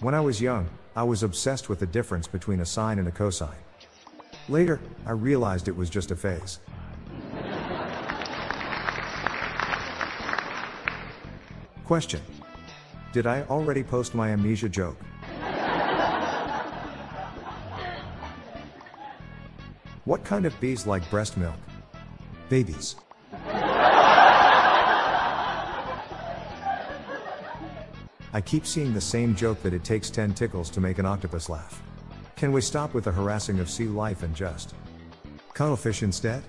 When I was young, I was obsessed with the difference between a sine and a cosine. Later, I realized it was just a phase. Question Did I already post my amnesia joke? What kind of bees like breast milk? Babies. I keep seeing the same joke that it takes 10 tickles to make an octopus laugh. Can we stop with the harassing of sea life and just cuttlefish instead?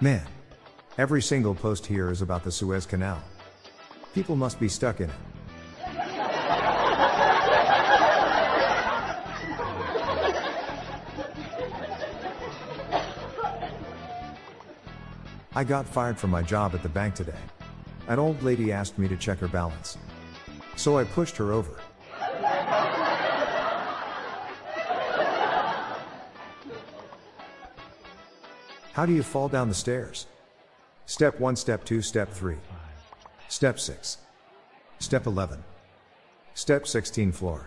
Man, every single post here is about the Suez Canal. People must be stuck in it. I got fired from my job at the bank today. An old lady asked me to check her balance. So I pushed her over. How do you fall down the stairs? Step 1, Step 2, Step 3. Step 6. Step 11. Step 16 floor.